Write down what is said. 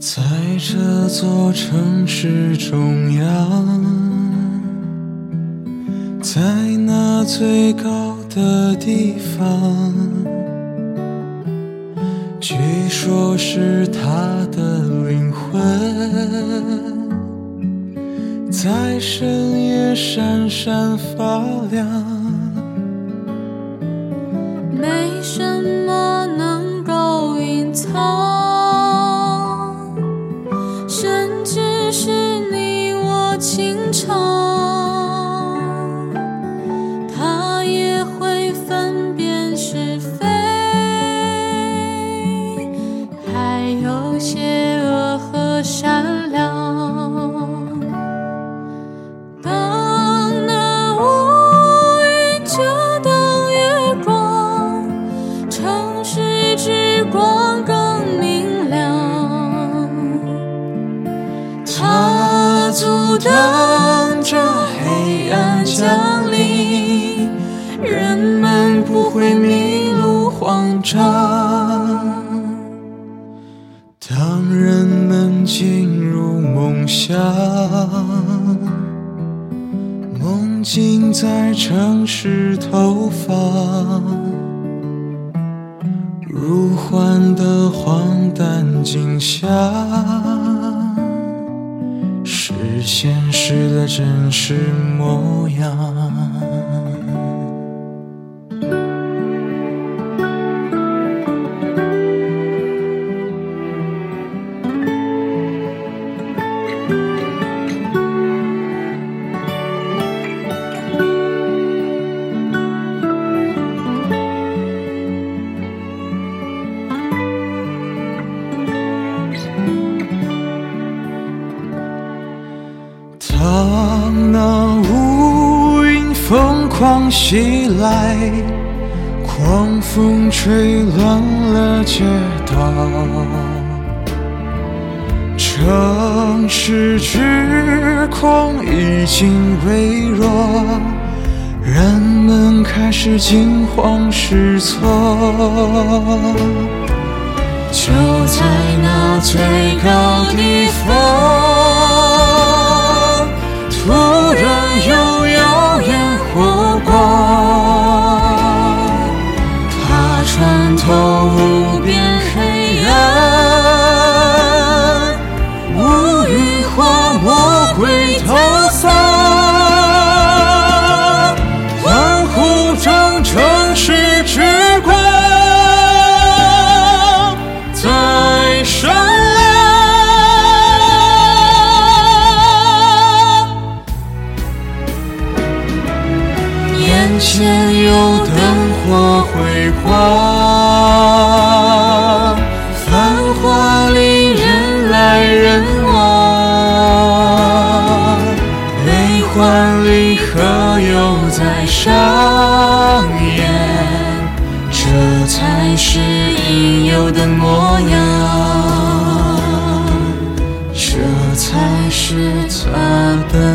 在这座城市中央，在那最高的地方，据说是他的灵魂，在深夜闪闪发亮。情长。阻挡着黑暗降临，人们不会迷路慌张。当人们进入梦乡，梦境在城市投放，如幻的荒诞景象。现实的真实模样。狂袭来，狂风吹乱了街道，城市之光已经微弱，人们开始惊慌失措。就在那最在上演。这才是应有的模样，这才是他的。